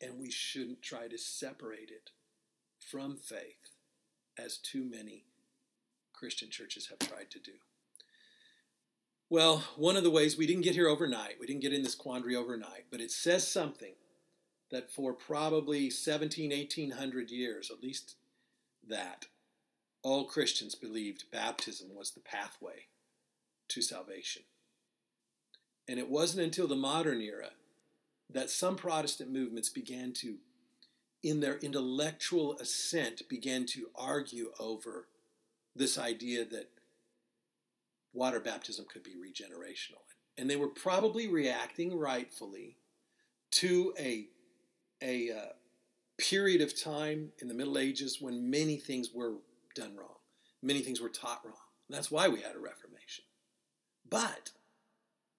and we shouldn't try to separate it from faith, as too many Christian churches have tried to do. Well, one of the ways we didn't get here overnight, we didn't get in this quandary overnight, but it says something that for probably 17, 1800 years, at least that, all Christians believed baptism was the pathway to salvation. And it wasn't until the modern era that some Protestant movements began to in their intellectual assent, began to argue over this idea that water baptism could be regenerational. And they were probably reacting rightfully to a, a uh, period of time in the Middle Ages when many things were done wrong, many things were taught wrong. And that's why we had a Reformation. But,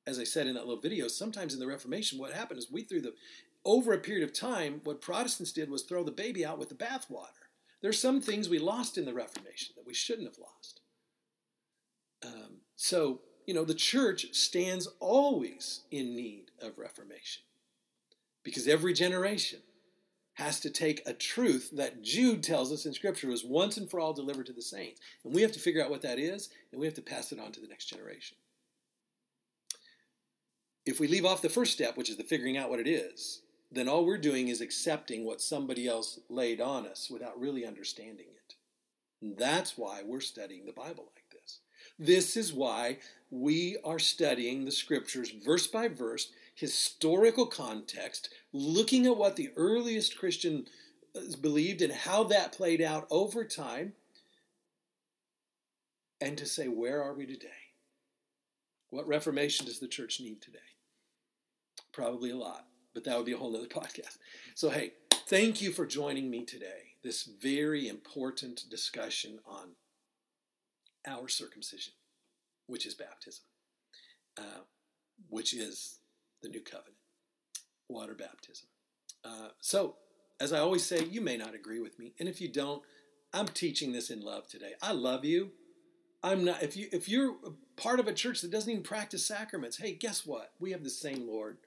as I said in that little video, sometimes in the Reformation, what happened is we threw the over a period of time, what Protestants did was throw the baby out with the bathwater. There's some things we lost in the Reformation that we shouldn't have lost. Um, so, you know, the church stands always in need of reformation because every generation has to take a truth that Jude tells us in Scripture was once and for all delivered to the saints. And we have to figure out what that is, and we have to pass it on to the next generation. If we leave off the first step, which is the figuring out what it is, then all we're doing is accepting what somebody else laid on us without really understanding it. And that's why we're studying the Bible like this. This is why we are studying the scriptures verse by verse, historical context, looking at what the earliest Christian believed and how that played out over time, and to say, where are we today? What reformation does the church need today? Probably a lot, but that would be a whole other podcast. So, hey, thank you for joining me today. This very important discussion on our circumcision, which is baptism, uh, which is the new covenant, water baptism. Uh, so, as I always say, you may not agree with me, and if you don't, I'm teaching this in love today. I love you. I'm not. If you if you're part of a church that doesn't even practice sacraments, hey, guess what? We have the same Lord.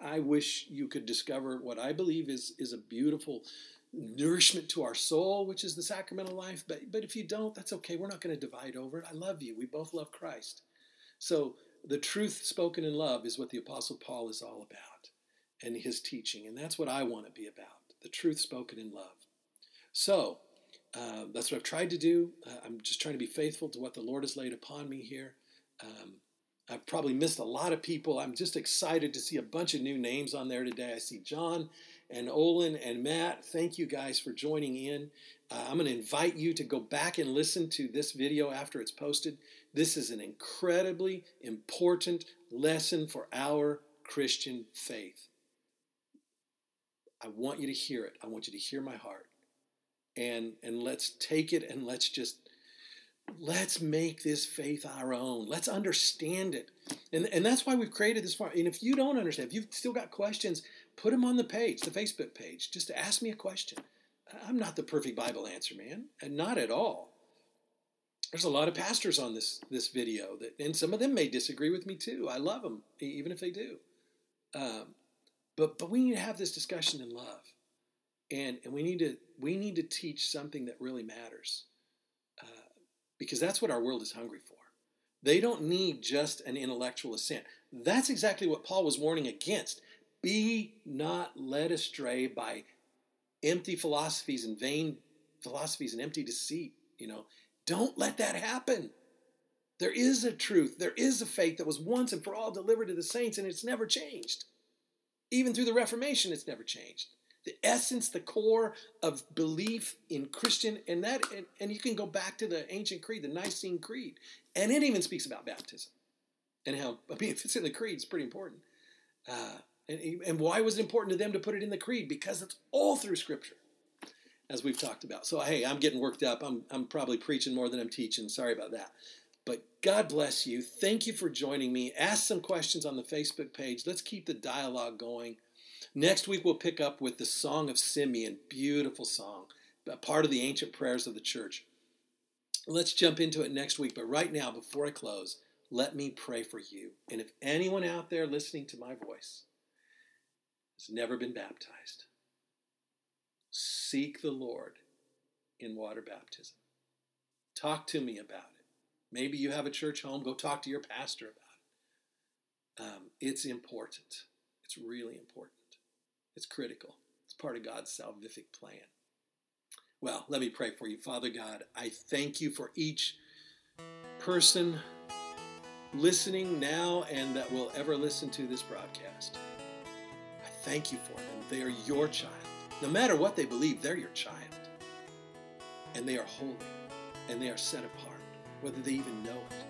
I wish you could discover what I believe is is a beautiful nourishment to our soul, which is the sacramental life. But but if you don't, that's okay. We're not going to divide over it. I love you. We both love Christ. So the truth spoken in love is what the Apostle Paul is all about, and his teaching, and that's what I want to be about. The truth spoken in love. So uh, that's what I've tried to do. Uh, I'm just trying to be faithful to what the Lord has laid upon me here. Um, I've probably missed a lot of people. I'm just excited to see a bunch of new names on there today. I see John and Olin and Matt. Thank you guys for joining in. Uh, I'm going to invite you to go back and listen to this video after it's posted. This is an incredibly important lesson for our Christian faith. I want you to hear it. I want you to hear my heart and and let's take it and let's just let's make this faith our own. Let's understand it. And and that's why we've created this farm and if you don't understand if you've still got questions put them on the page the facebook page. Just ask me a question. I'm not the perfect bible answer man and not at all. There's a lot of pastors on this this video that and some of them may disagree with me too. I love them even if they do. Um, but but we need to have this discussion in love. And and we need to we need to teach something that really matters because that's what our world is hungry for. They don't need just an intellectual assent. That's exactly what paul was warning against. Be not led astray by empty philosophies and vain philosophies and empty deceit you know. Don't let that happen. There is a truth. There is a faith that was once and for all delivered to the saints and it's never changed. Even through the reformation it's never changed the essence, the core of belief in Christian, and that, and, and, you can go back to the ancient creed, the Nicene Creed, and it even speaks about baptism and how. I mean, if it's in the creed, it's pretty important. Uh, and, and why was it important to them to put it in the creed? Because it's all through Scripture, as we've talked about. So hey, I'm getting worked up. I'm I'm probably preaching more than I'm teaching. Sorry about that. But God bless you. Thank you for joining me. Ask some questions on the Facebook page. Let's keep the dialogue going. Next week, we'll pick up with the Song of Simeon. Beautiful song, a part of the ancient prayers of the church. Let's jump into it next week. But right now, before I close, let me pray for you. And if anyone out there listening to my voice has never been baptized, seek the Lord in water baptism. Talk to me about it. Maybe you have a church home, go talk to your pastor about it. Um, it's important. It's really important. It's critical. It's part of God's salvific plan. Well, let me pray for you. Father God, I thank you for each person listening now and that will ever listen to this broadcast. I thank you for them. They are your child. No matter what they believe, they're your child. And they are holy and they are set apart, whether they even know it.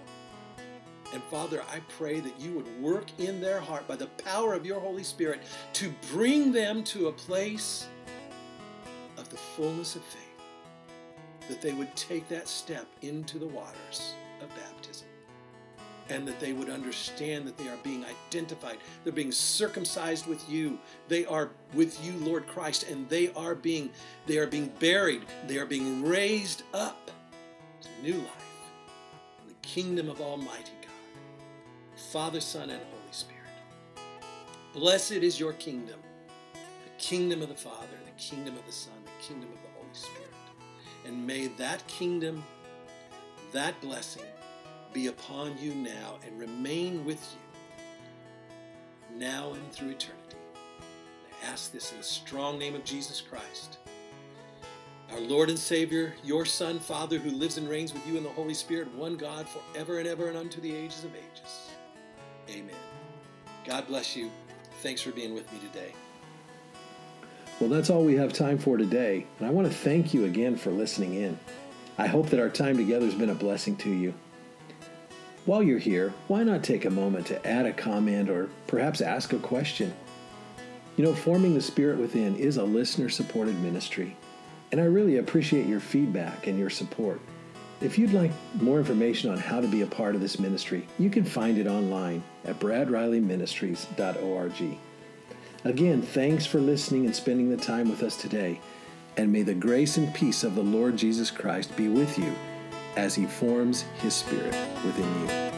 And Father, I pray that you would work in their heart by the power of your Holy Spirit to bring them to a place of the fullness of faith, that they would take that step into the waters of baptism. And that they would understand that they are being identified. They're being circumcised with you. They are with you, Lord Christ, and they are being they are being buried. They are being raised up to new life in the kingdom of Almighty Father, Son, and Holy Spirit. Blessed is your kingdom, the kingdom of the Father, the kingdom of the Son, the kingdom of the Holy Spirit. And may that kingdom, that blessing, be upon you now and remain with you now and through eternity. I ask this in the strong name of Jesus Christ. Our Lord and Savior, your Son, Father, who lives and reigns with you in the Holy Spirit, one God, forever and ever and unto the ages of ages. Amen. God bless you. Thanks for being with me today. Well, that's all we have time for today, and I want to thank you again for listening in. I hope that our time together has been a blessing to you. While you're here, why not take a moment to add a comment or perhaps ask a question? You know, Forming the Spirit Within is a listener supported ministry, and I really appreciate your feedback and your support. If you'd like more information on how to be a part of this ministry, you can find it online at bradrileyministries.org. Again, thanks for listening and spending the time with us today, and may the grace and peace of the Lord Jesus Christ be with you as he forms his spirit within you.